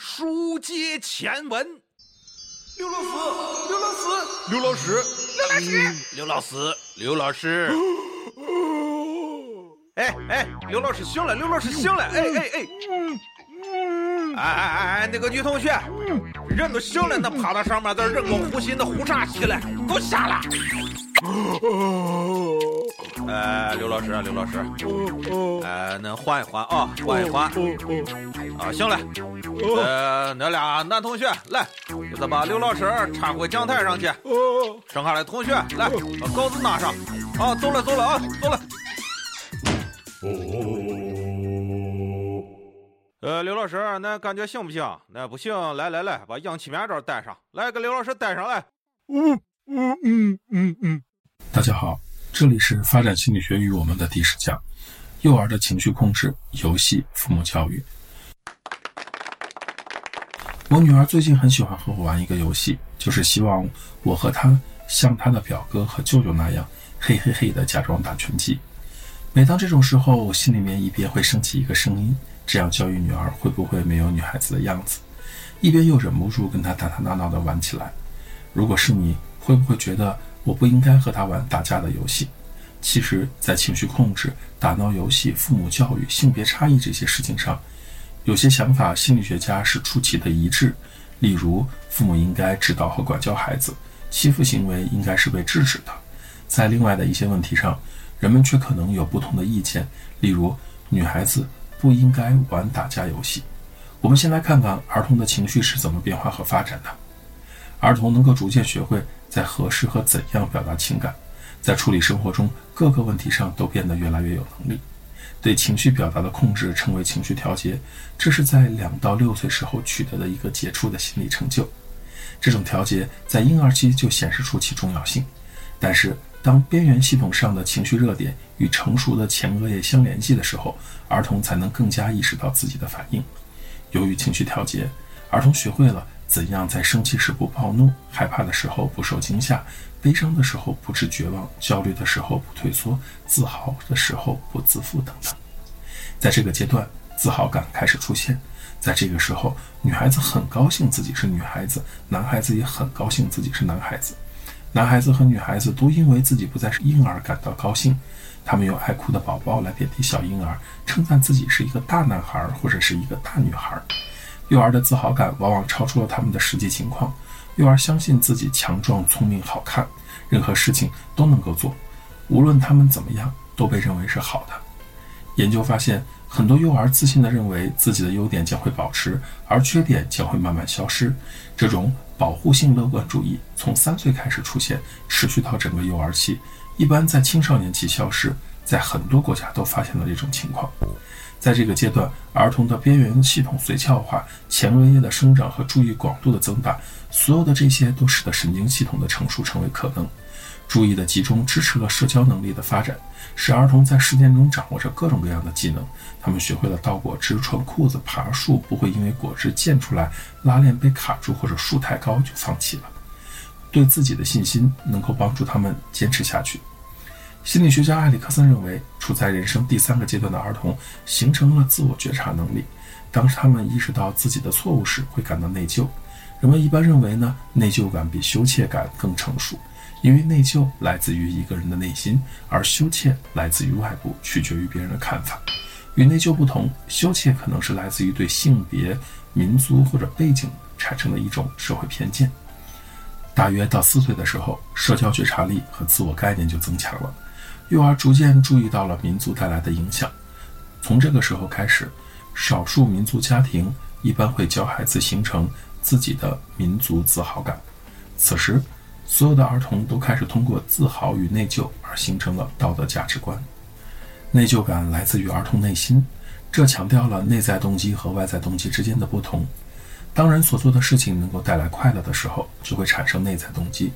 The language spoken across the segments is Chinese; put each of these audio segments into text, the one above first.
书接前文。刘老师，刘老师，刘老师，刘老师，刘老师，刘老师。哎哎，刘老师醒了，刘老师醒了，哎哎哎。哎哎哎，那个女同学，人都醒了，那趴到上面，在人工呼吸，那呼啥气嘞？给我下 来！哎，刘老师，刘老师，哎，恁缓一缓啊，缓一缓。啊，行了。呃，那俩男同学来，给他把刘老师搀回讲台上去。剩下的同学来，把稿子拿上。啊，走了，走了啊，走了。呃，刘老师，那感觉行不行？那不行，来来来，把氧气面罩戴上来，给刘老师戴上来。嗯嗯嗯嗯嗯。大家好，这里是发展心理学与我们的第十讲：幼儿的情绪控制、游戏、父母教育。我女儿最近很喜欢和我玩一个游戏，就是希望我和她像她的表哥和舅舅那样，嘿嘿嘿的假装打拳击。每当这种时候，我心里面一边会升起一个声音。这样教育女儿会不会没有女孩子的样子？一边又忍不住跟她打打闹闹的玩起来。如果是你，会不会觉得我不应该和他玩打架的游戏？其实，在情绪控制、打闹游戏、父母教育、性别差异这些事情上，有些想法心理学家是出奇的一致。例如，父母应该指导和管教孩子，欺负行为应该是被制止的。在另外的一些问题上，人们却可能有不同的意见。例如，女孩子。不应该玩打架游戏。我们先来看看儿童的情绪是怎么变化和发展的。儿童能够逐渐学会在何时和怎样表达情感，在处理生活中各个问题上都变得越来越有能力。对情绪表达的控制称为情绪调节，这是在两到六岁时候取得的一个杰出的心理成就。这种调节在婴儿期就显示出其重要性，但是。当边缘系统上的情绪热点与成熟的前额叶相联系的时候，儿童才能更加意识到自己的反应。由于情绪调节，儿童学会了怎样在生气时不暴怒、害怕的时候不受惊吓、悲伤的时候不致绝望、焦虑的时候不退缩、自豪的时候不自负等等。在这个阶段，自豪感开始出现。在这个时候，女孩子很高兴自己是女孩子，男孩子也很高兴自己是男孩子。男孩子和女孩子都因为自己不再是婴儿感到高兴，他们用爱哭的宝宝来贬低小婴儿，称赞自己是一个大男孩或者是一个大女孩。幼儿的自豪感往往超出了他们的实际情况。幼儿相信自己强壮、聪明、好看，任何事情都能够做，无论他们怎么样，都被认为是好的。研究发现，很多幼儿自信地认为自己的优点将会保持，而缺点将会慢慢消失。这种。保护性乐观主义从三岁开始出现，持续到整个幼儿期，一般在青少年期消失。在很多国家都发现了这种情况。在这个阶段，儿童的边缘系统髓鞘化、前额叶的生长和注意广度的增大，所有的这些都使得神经系统的成熟成为可能。注意的集中支持了社交能力的发展，使儿童在实践中掌握着各种各样的技能。他们学会了倒果汁、穿裤子、爬树，不会因为果汁溅出来、拉链被卡住或者树太高就放弃了。对自己的信心能够帮助他们坚持下去。心理学家埃里克森认为，处在人生第三个阶段的儿童形成了自我觉察能力。当他们意识到自己的错误时，会感到内疚。人们一般认为呢，内疚感比羞怯感更成熟。因为内疚来自于一个人的内心，而羞怯来自于外部，取决于别人的看法。与内疚不同，羞怯可能是来自于对性别、民族或者背景产生的一种社会偏见。大约到四岁的时候，社交觉察力和自我概念就增强了，幼儿逐渐注意到了民族带来的影响。从这个时候开始，少数民族家庭一般会教孩子形成自己的民族自豪感。此时，所有的儿童都开始通过自豪与内疚而形成了道德价值观。内疚感来自于儿童内心，这强调了内在动机和外在动机之间的不同。当人所做的事情能够带来快乐的时候，就会产生内在动机。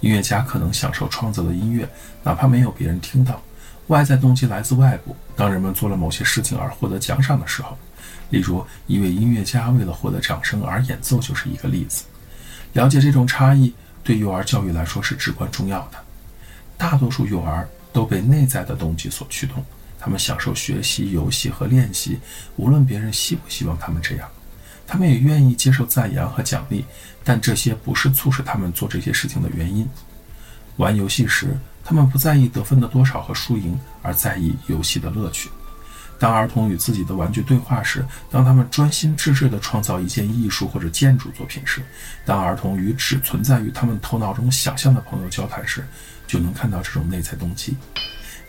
音乐家可能享受创作的音乐，哪怕没有别人听到。外在动机来自外部，当人们做了某些事情而获得奖赏的时候，例如一位音乐家为了获得掌声而演奏，就是一个例子。了解这种差异。对幼儿教育来说是至关重要的。大多数幼儿都被内在的动机所驱动，他们享受学习、游戏和练习，无论别人希不希望他们这样。他们也愿意接受赞扬和奖励，但这些不是促使他们做这些事情的原因。玩游戏时，他们不在意得分的多少和输赢，而在意游戏的乐趣。当儿童与自己的玩具对话时，当他们专心致志地创造一件艺术或者建筑作品时，当儿童与只存在于他们头脑中想象的朋友交谈时，就能看到这种内在动机。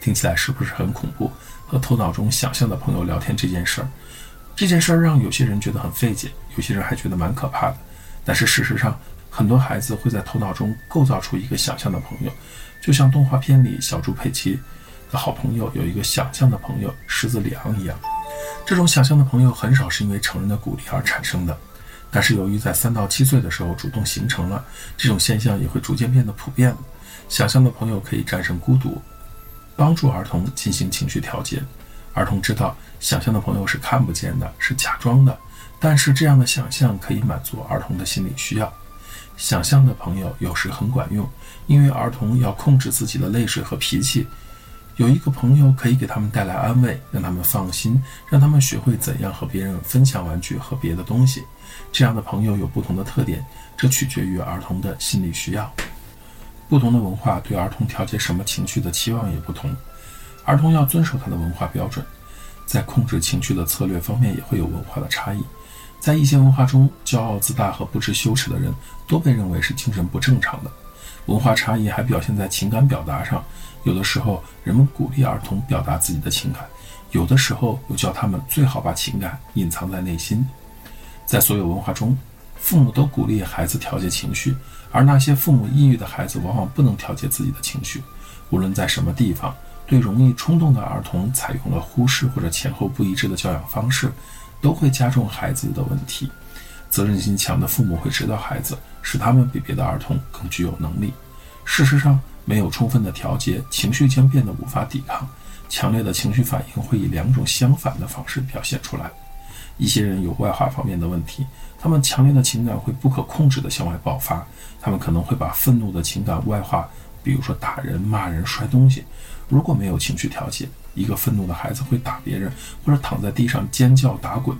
听起来是不是很恐怖？和头脑中想象的朋友聊天这件事儿，这件事儿让有些人觉得很费解，有些人还觉得蛮可怕的。但是事实上，很多孩子会在头脑中构造出一个想象的朋友，就像动画片里小猪佩奇。的好朋友有一个想象的朋友狮子里昂一样，这种想象的朋友很少是因为成人的鼓励而产生的，但是由于在三到七岁的时候主动形成了，这种现象也会逐渐变得普遍。想象的朋友可以战胜孤独，帮助儿童进行情绪调节。儿童知道想象的朋友是看不见的，是假装的，但是这样的想象可以满足儿童的心理需要。想象的朋友有时很管用，因为儿童要控制自己的泪水和脾气。有一个朋友可以给他们带来安慰，让他们放心，让他们学会怎样和别人分享玩具和别的东西。这样的朋友有不同的特点，这取决于儿童的心理需要。不同的文化对儿童调节什么情绪的期望也不同，儿童要遵守他的文化标准，在控制情绪的策略方面也会有文化的差异。在一些文化中，骄傲自大和不知羞耻的人都被认为是精神不正常的。文化差异还表现在情感表达上。有的时候，人们鼓励儿童表达自己的情感；有的时候，又叫他们最好把情感隐藏在内心。在所有文化中，父母都鼓励孩子调节情绪，而那些父母抑郁的孩子往往不能调节自己的情绪。无论在什么地方，对容易冲动的儿童采用了忽视或者前后不一致的教养方式，都会加重孩子的问题。责任心强的父母会指导孩子，使他们比别的儿童更具有能力。事实上，没有充分的调节，情绪将变得无法抵抗。强烈的情绪反应会以两种相反的方式表现出来。一些人有外化方面的问题，他们强烈的情感会不可控制地向外爆发。他们可能会把愤怒的情感外化，比如说打人、骂人、摔东西。如果没有情绪调节，一个愤怒的孩子会打别人，或者躺在地上尖叫打滚。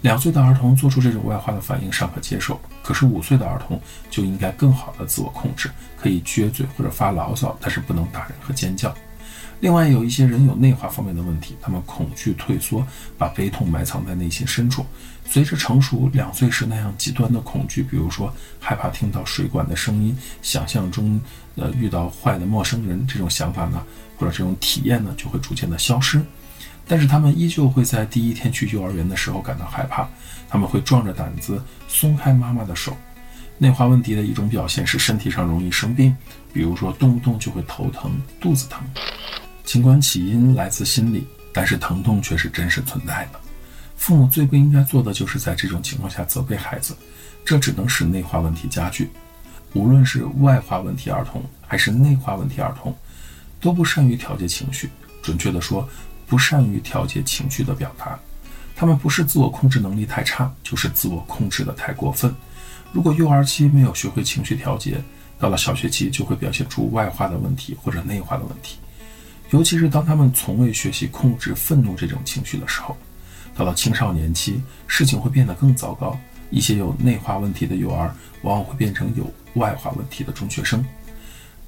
两岁的儿童做出这种外化的反应尚可接受，可是五岁的儿童就应该更好的自我控制，可以撅嘴或者发牢骚，但是不能打人和尖叫。另外，有一些人有内化方面的问题，他们恐惧退缩，把悲痛埋藏在内心深处。随着成熟，两岁时那样极端的恐惧，比如说害怕听到水管的声音，想象中呃遇到坏的陌生人这种想法呢，或者这种体验呢，就会逐渐的消失。但是他们依旧会在第一天去幼儿园的时候感到害怕，他们会壮着胆子松开妈妈的手。内化问题的一种表现是身体上容易生病，比如说动不动就会头疼、肚子疼。尽管起因来自心理，但是疼痛却是真实存在的。父母最不应该做的就是在这种情况下责备孩子，这只能使内化问题加剧。无论是外化问题儿童还是内化问题儿童，都不善于调节情绪。准确地说，不善于调节情绪的表达，他们不是自我控制能力太差，就是自我控制的太过分。如果幼儿期没有学会情绪调节，到了小学期就会表现出外化的问题或者内化的问题。尤其是当他们从未学习控制愤怒这种情绪的时候，到了青少年期，事情会变得更糟糕。一些有内化问题的幼儿往往会变成有外化问题的中学生。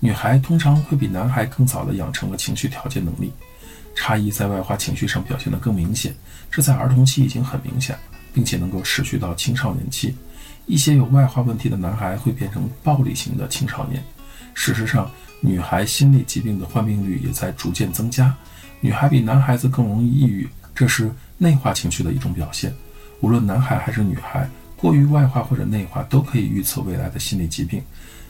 女孩通常会比男孩更早地养成了情绪调节能力。差异在外化情绪上表现得更明显，这在儿童期已经很明显，并且能够持续到青少年期。一些有外化问题的男孩会变成暴力型的青少年。事实上，女孩心理疾病的患病率也在逐渐增加。女孩比男孩子更容易抑郁，这是内化情绪的一种表现。无论男孩还是女孩，过于外化或者内化都可以预测未来的心理疾病。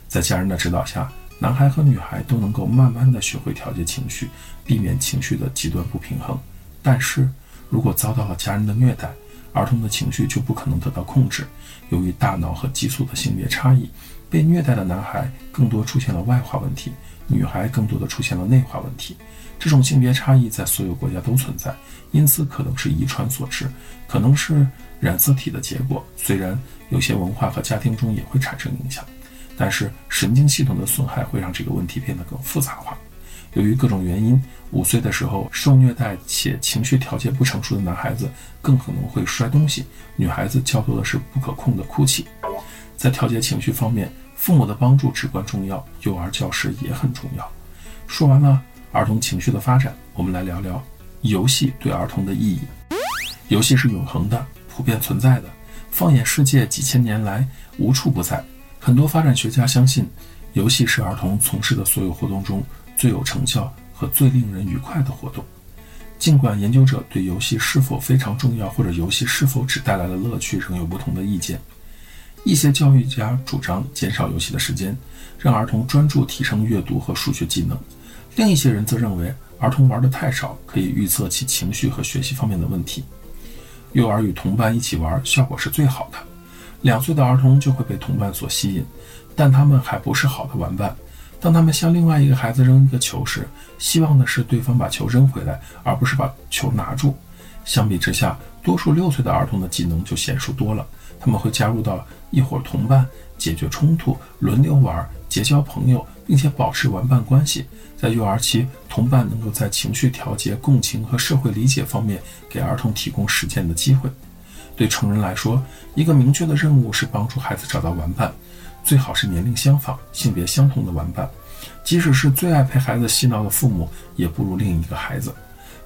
在家人的指导下。男孩和女孩都能够慢慢的学会调节情绪，避免情绪的极端不平衡。但是如果遭到了家人的虐待，儿童的情绪就不可能得到控制。由于大脑和激素的性别差异，被虐待的男孩更多出现了外化问题，女孩更多的出现了内化问题。这种性别差异在所有国家都存在，因此可能是遗传所致，可能是染色体的结果。虽然有些文化和家庭中也会产生影响。但是神经系统的损害会让这个问题变得更复杂化。由于各种原因，五岁的时候受虐待且情绪调节不成熟的男孩子更可能会摔东西，女孩子较多的是不可控的哭泣。在调节情绪方面，父母的帮助至关重要，幼儿教师也很重要。说完了儿童情绪的发展，我们来聊聊游戏对儿童的意义。游戏是永恒的、普遍存在的，放眼世界几千年来无处不在。很多发展学家相信，游戏是儿童从事的所有活动中最有成效和最令人愉快的活动。尽管研究者对游戏是否非常重要，或者游戏是否只带来了乐趣仍有不同的意见。一些教育家主张减少游戏的时间，让儿童专注提升阅读和数学技能；另一些人则认为儿童玩得太少，可以预测其情绪和学习方面的问题。幼儿与同伴一起玩，效果是最好的。两岁的儿童就会被同伴所吸引，但他们还不是好的玩伴。当他们向另外一个孩子扔一个球时，希望的是对方把球扔回来，而不是把球拿住。相比之下，多数六岁的儿童的技能就娴熟多了。他们会加入到一伙同伴，解决冲突，轮流玩，结交朋友，并且保持玩伴关系。在幼儿期，同伴能够在情绪调节、共情和社会理解方面给儿童提供实践的机会。对成人来说，一个明确的任务是帮助孩子找到玩伴，最好是年龄相仿、性别相同的玩伴。即使是最爱陪孩子嬉闹的父母，也不如另一个孩子。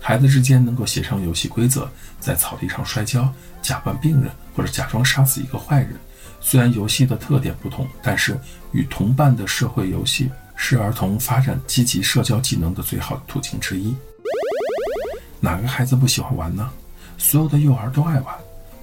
孩子之间能够协商游戏规则，在草地上摔跤，假扮病人或者假装杀死一个坏人。虽然游戏的特点不同，但是与同伴的社会游戏是儿童发展积极社交技能的最好途径之一。哪个孩子不喜欢玩呢？所有的幼儿都爱玩，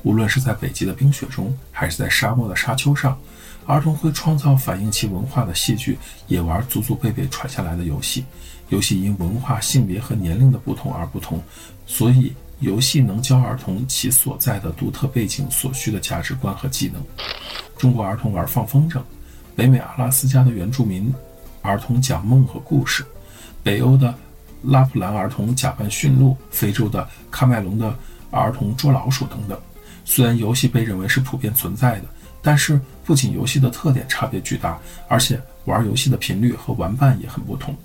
无论是在北极的冰雪中，还是在沙漠的沙丘上，儿童会创造反映其文化的戏剧，也玩祖祖辈辈传下来的游戏。游戏因文化、性别和年龄的不同而不同，所以游戏能教儿童其所在的独特背景所需的价值观和技能。中国儿童玩放风筝，北美阿拉斯加的原住民儿童讲梦和故事，北欧的拉普兰儿童假扮驯鹿，非洲的喀麦隆的儿童捉老鼠等等。虽然游戏被认为是普遍存在的，但是不仅游戏的特点差别巨大，而且玩游戏的频率和玩伴也很不同。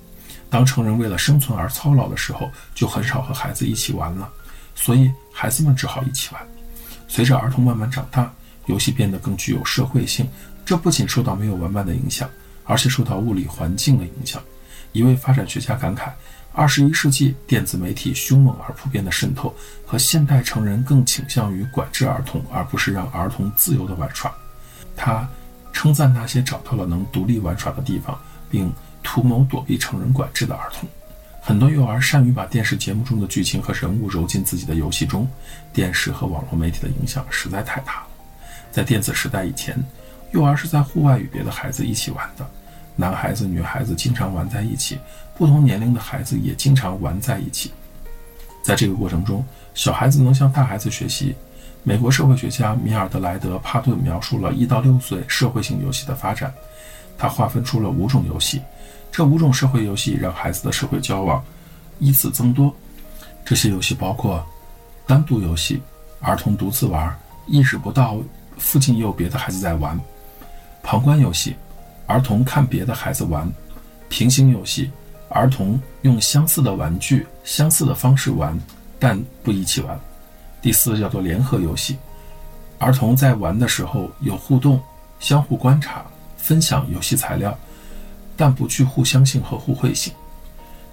当成人为了生存而操劳的时候，就很少和孩子一起玩了，所以孩子们只好一起玩。随着儿童慢慢长大，游戏变得更具有社会性，这不仅受到没有玩伴的影响，而且受到物理环境的影响。一位发展学家感慨：二十一世纪电子媒体凶猛而普遍的渗透，和现代成人更倾向于管制儿童，而不是让儿童自由地玩耍。他称赞那些找到了能独立玩耍的地方，并。图谋躲避成人管制的儿童，很多幼儿善于把电视节目中的剧情和人物揉进自己的游戏中。电视和网络媒体的影响实在太大了。在电子时代以前，幼儿是在户外与别的孩子一起玩的，男孩子、女孩子经常玩在一起，不同年龄的孩子也经常玩在一起。在这个过程中，小孩子能向大孩子学习。美国社会学家米尔德莱德·帕顿描述了一到六岁社会性游戏的发展，他划分出了五种游戏。这五种社会游戏让孩子的社会交往依次增多。这些游戏包括单独游戏，儿童独自玩，意识不到附近也有别的孩子在玩；旁观游戏，儿童看别的孩子玩；平行游戏，儿童用相似的玩具、相似的方式玩，但不一起玩；第四叫做联合游戏，儿童在玩的时候有互动，相互观察，分享游戏材料。但不具互相性和互惠性。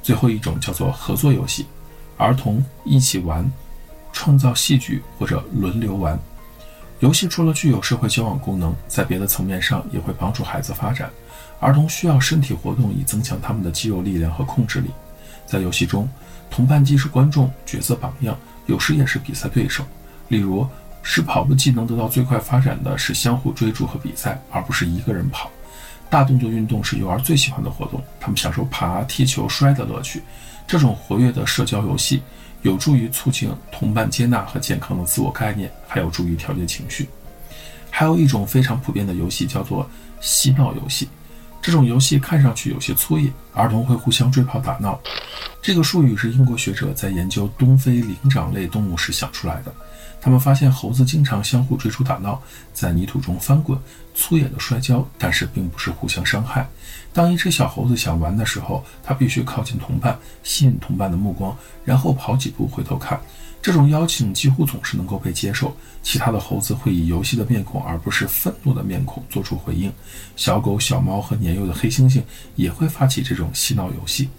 最后一种叫做合作游戏，儿童一起玩，创造戏剧或者轮流玩。游戏除了具有社会交往功能，在别的层面上也会帮助孩子发展。儿童需要身体活动以增强他们的肌肉力量和控制力。在游戏中，同伴既是观众、角色榜样，有时也是比赛对手。例如，使跑步技能得到最快发展的是相互追逐和比赛，而不是一个人跑。大动作运动是幼儿最喜欢的活动，他们享受爬、踢球、摔的乐趣。这种活跃的社交游戏有助于促进同伴接纳和健康的自我概念，还有助于调节情绪。还有一种非常普遍的游戏叫做嬉闹游戏，这种游戏看上去有些粗野，儿童会互相追跑打闹。这个术语是英国学者在研究东非灵长类动物时想出来的。他们发现猴子经常相互追逐打闹，在泥土中翻滚，粗野的摔跤，但是并不是互相伤害。当一只小猴子想玩的时候，它必须靠近同伴，吸引同伴的目光，然后跑几步回头看。这种邀请几乎总是能够被接受。其他的猴子会以游戏的面孔，而不是愤怒的面孔做出回应。小狗、小猫和年幼的黑猩猩也会发起这种嬉闹游戏。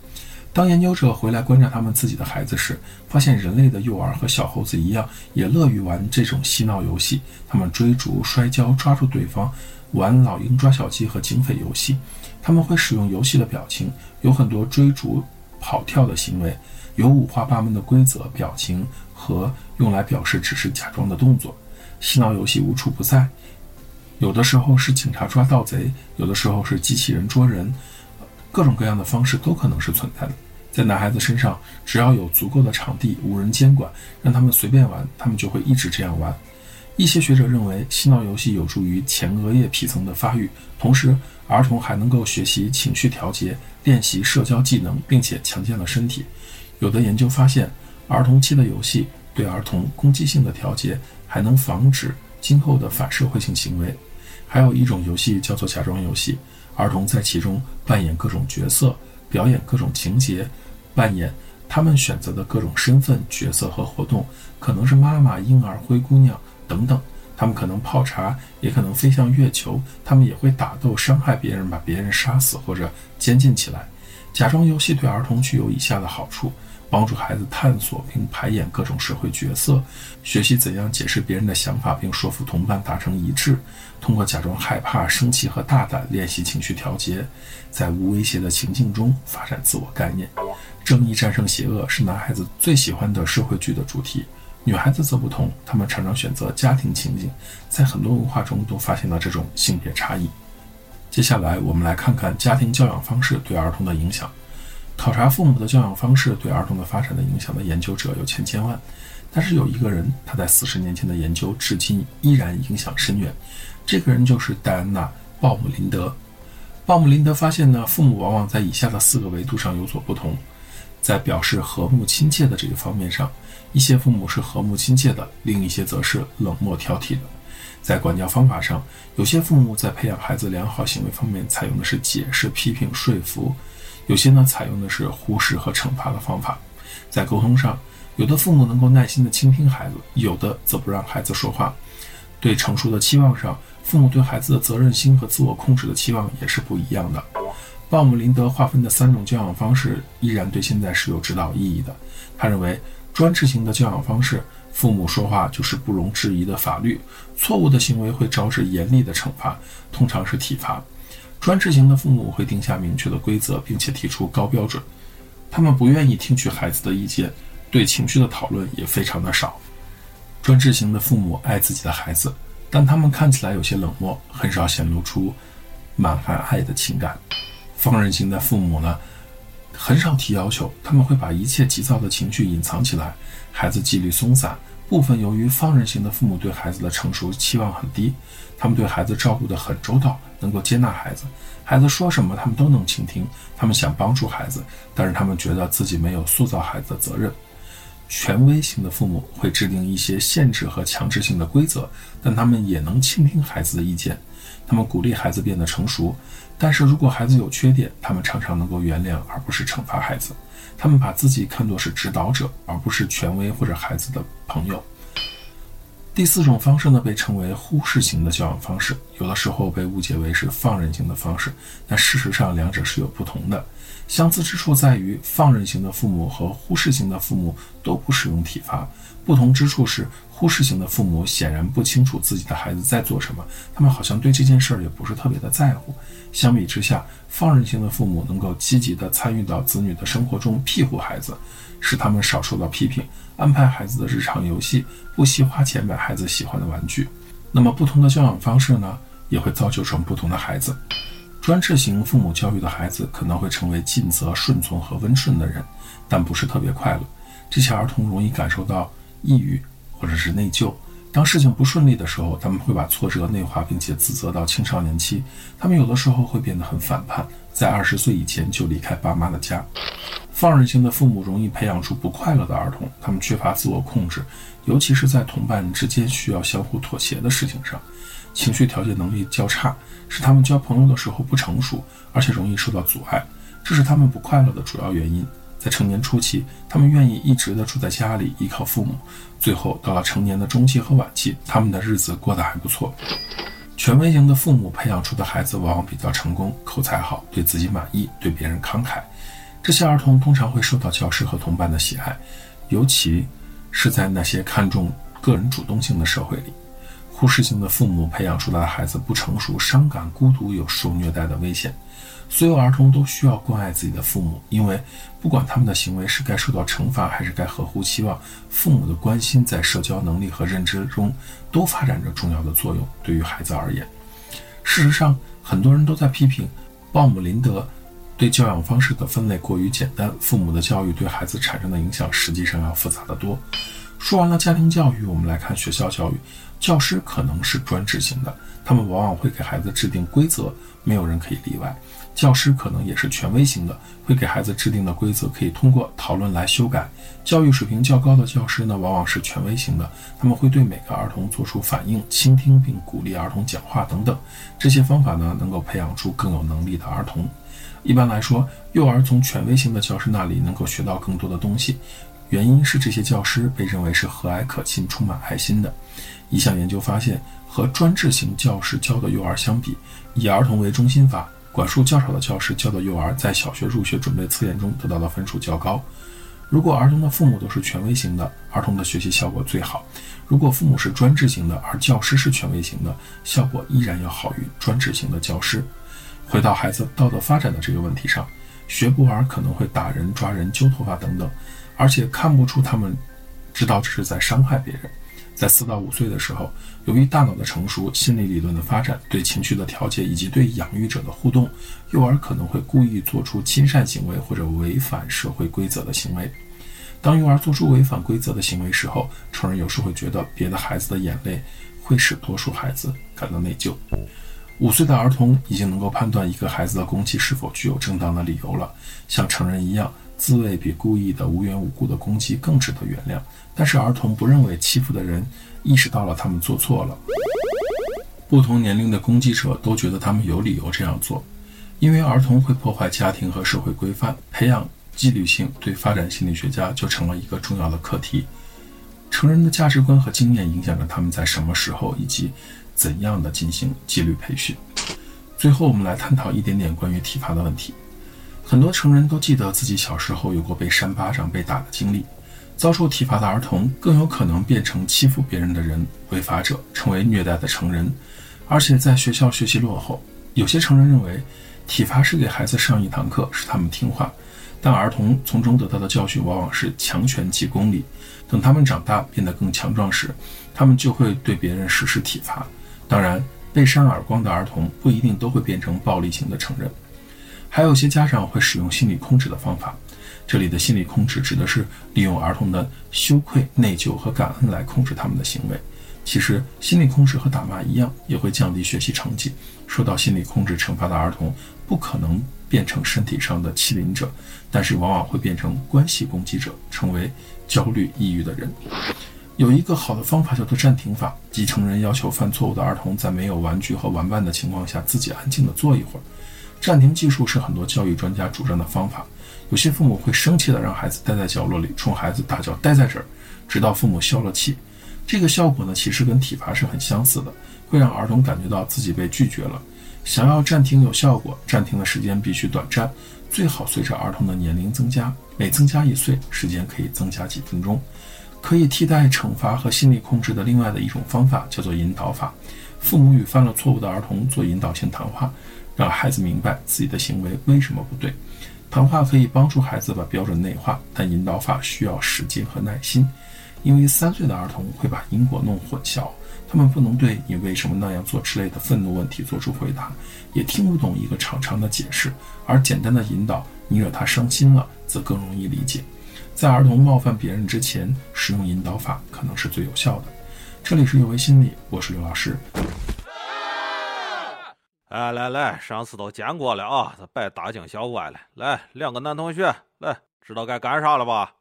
当研究者回来观察他们自己的孩子时，发现人类的幼儿和小猴子一样，也乐于玩这种嬉闹游戏。他们追逐、摔跤、抓住对方，玩老鹰抓小鸡和警匪游戏。他们会使用游戏的表情，有很多追逐、跑跳的行为，有五花八门的规则、表情和用来表示只是假装的动作。嬉闹游戏无处不在，有的时候是警察抓盗贼，有的时候是机器人捉人。各种各样的方式都可能是存在的。在男孩子身上，只要有足够的场地，无人监管，让他们随便玩，他们就会一直这样玩。一些学者认为，嬉闹游戏有助于前额叶皮层的发育，同时儿童还能够学习情绪调节、练习社交技能，并且强健了身体。有的研究发现，儿童期的游戏对儿童攻击性的调节，还能防止今后的反社会性行为。还有一种游戏叫做假装游戏。儿童在其中扮演各种角色，表演各种情节，扮演他们选择的各种身份、角色和活动，可能是妈妈、婴儿、灰姑娘等等。他们可能泡茶，也可能飞向月球。他们也会打斗、伤害别人，把别人杀死或者监禁起来。假装游戏对儿童具有以下的好处。帮助孩子探索并排演各种社会角色，学习怎样解释别人的想法并说服同伴达成一致。通过假装害怕、生气和大胆练习情绪调节，在无威胁的情境中发展自我概念。正义战胜邪恶是男孩子最喜欢的社会剧的主题，女孩子则不同，她们常常选择家庭情景。在很多文化中都发现了这种性别差异。接下来，我们来看看家庭教养方式对儿童的影响。考察父母的教养方式对儿童的发展的影响的研究者有千千万，但是有一个人，他在四十年前的研究至今依然影响深远。这个人就是戴安娜·鲍姆林德。鲍姆林德发现呢，父母往往在以下的四个维度上有所不同：在表示和睦亲切的这个方面上，一些父母是和睦亲切的，另一些则是冷漠挑剔的；在管教方法上，有些父母在培养孩子良好行为方面采用的是解释、批评、说服。有些呢采用的是忽视和惩罚的方法，在沟通上，有的父母能够耐心地倾听孩子，有的则不让孩子说话。对成熟的期望上，父母对孩子的责任心和自我控制的期望也是不一样的。鲍姆林德划分的三种教养方式依然对现在是有指导意义的。他认为，专制型的教养方式，父母说话就是不容置疑的法律，错误的行为会招致严厉的惩罚，通常是体罚。专制型的父母会定下明确的规则，并且提出高标准。他们不愿意听取孩子的意见，对情绪的讨论也非常的少。专制型的父母爱自己的孩子，但他们看起来有些冷漠，很少显露出满含爱的情感。放任型的父母呢，很少提要求，他们会把一切急躁的情绪隐藏起来，孩子纪律松散。部分由于放任型的父母对孩子的成熟期望很低，他们对孩子照顾得很周到，能够接纳孩子，孩子说什么他们都能倾听，他们想帮助孩子，但是他们觉得自己没有塑造孩子的责任。权威型的父母会制定一些限制和强制性的规则，但他们也能倾听孩子的意见，他们鼓励孩子变得成熟，但是如果孩子有缺点，他们常常能够原谅而不是惩罚孩子。他们把自己看作是指导者，而不是权威或者孩子的朋友。第四种方式呢，被称为忽视型的教养方式，有的时候被误解为是放任型的方式，但事实上两者是有不同的。相似之处在于，放任型的父母和忽视型的父母都不使用体罚，不同之处是。忽视型的父母显然不清楚自己的孩子在做什么，他们好像对这件事儿也不是特别的在乎。相比之下，放任型的父母能够积极地参与到子女的生活中，庇护孩子，使他们少受到批评，安排孩子的日常游戏，不惜花钱买孩子喜欢的玩具。那么，不同的教养方式呢，也会造就成不同的孩子。专制型父母教育的孩子可能会成为尽责、顺从和温顺的人，但不是特别快乐。这些儿童容易感受到抑郁。或者是内疚，当事情不顺利的时候，他们会把挫折内化，并且自责到青少年期。他们有的时候会变得很反叛，在二十岁以前就离开爸妈的家。放任型的父母容易培养出不快乐的儿童，他们缺乏自我控制，尤其是在同伴之间需要相互妥协的事情上，情绪调节能力较差，使他们交朋友的时候不成熟，而且容易受到阻碍，这是他们不快乐的主要原因。在成年初期，他们愿意一直的住在家里，依靠父母。最后到了成年的中期和晚期，他们的日子过得还不错。权威型的父母培养出的孩子往往比较成功，口才好，对自己满意，对别人慷慨。这些儿童通常会受到教师和同伴的喜爱，尤其是在那些看重个人主动性的社会里。忽视性的父母培养出来的孩子不成熟、伤感、孤独，有受虐待的危险。所有儿童都需要关爱自己的父母，因为不管他们的行为是该受到惩罚还是该合乎期望，父母的关心在社交能力和认知中都发展着重要的作用。对于孩子而言，事实上，很多人都在批评鲍姆林德对教养方式的分类过于简单。父母的教育对孩子产生的影响实际上要复杂得多。说完了家庭教育，我们来看学校教育。教师可能是专制型的，他们往往会给孩子制定规则，没有人可以例外。教师可能也是权威型的，会给孩子制定的规则可以通过讨论来修改。教育水平较高的教师呢，往往是权威型的，他们会对每个儿童做出反应，倾听并鼓励儿童讲话等等。这些方法呢，能够培养出更有能力的儿童。一般来说，幼儿从权威型的教师那里能够学到更多的东西，原因是这些教师被认为是和蔼可亲、充满爱心的。一项研究发现，和专制型教师教的幼儿相比，以儿童为中心法。管束较少的教师教的幼儿，在小学入学准备测验中得到的分数较高。如果儿童的父母都是权威型的，儿童的学习效果最好；如果父母是专制型的，而教师是权威型的，效果依然要好于专制型的教师。回到孩子道德发展的这个问题上，学步儿可能会打人、抓人、揪头发等等，而且看不出他们知道这是在伤害别人。在四到五岁的时候，由于大脑的成熟、心理理论的发展、对情绪的调节以及对养育者的互动，幼儿可能会故意做出亲善行为或者违反社会规则的行为。当幼儿做出违反规则的行为时候，成人有时会觉得别的孩子的眼泪会使多数孩子感到内疚。五岁的儿童已经能够判断一个孩子的攻击是否具有正当的理由了，像成人一样。自卫比故意的无缘无故的攻击更值得原谅，但是儿童不认为欺负的人意识到了他们做错了。不同年龄的攻击者都觉得他们有理由这样做，因为儿童会破坏家庭和社会规范，培养纪律性对发展心理学家就成了一个重要的课题。成人的价值观和经验影响着他们在什么时候以及怎样的进行纪律培训。最后，我们来探讨一点点关于体罚的问题。很多成人都记得自己小时候有过被扇巴掌、被打的经历。遭受体罚的儿童更有可能变成欺负别人的人、违法者，成为虐待的成人。而且在学校学习落后，有些成人认为体罚是给孩子上一堂课，使他们听话。但儿童从中得到的教训往往是强权即公理。等他们长大变得更强壮时，他们就会对别人实施体罚。当然，被扇耳光的儿童不一定都会变成暴力型的成人。还有些家长会使用心理控制的方法，这里的心理控制指的是利用儿童的羞愧、内疚和感恩来控制他们的行为。其实，心理控制和打骂一样，也会降低学习成绩。受到心理控制惩罚的儿童不可能变成身体上的欺凌者，但是往往会变成关系攻击者，成为焦虑、抑郁的人。有一个好的方法叫做暂停法，即成人要求犯错误的儿童在没有玩具和玩伴的情况下，自己安静地坐一会儿。暂停技术是很多教育专家主张的方法。有些父母会生气地让孩子待在角落里，冲孩子大叫“待在这儿”，直到父母消了气。这个效果呢，其实跟体罚是很相似的，会让儿童感觉到自己被拒绝了。想要暂停有效果，暂停的时间必须短暂，最好随着儿童的年龄增加，每增加一岁，时间可以增加几分钟。可以替代惩罚和心理控制的另外的一种方法叫做引导法。父母与犯了错误的儿童做引导性谈话。让孩子明白自己的行为为什么不对。谈话可以帮助孩子把标准内化，但引导法需要时间和耐心，因为三岁的儿童会把因果弄混淆，他们不能对你为什么那样做之类的愤怒问题做出回答，也听不懂一个长长的解释。而简单的引导，你惹他伤心了，则更容易理解。在儿童冒犯别人之前，使用引导法可能是最有效的。这里是有为心理，我是刘老师。哎，来来，上次都见过了啊，这别大惊小怪了。来，两个男同学，来，知道该干啥了吧？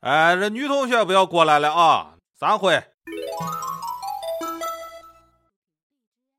哎，这女同学不要过来了啊，散会。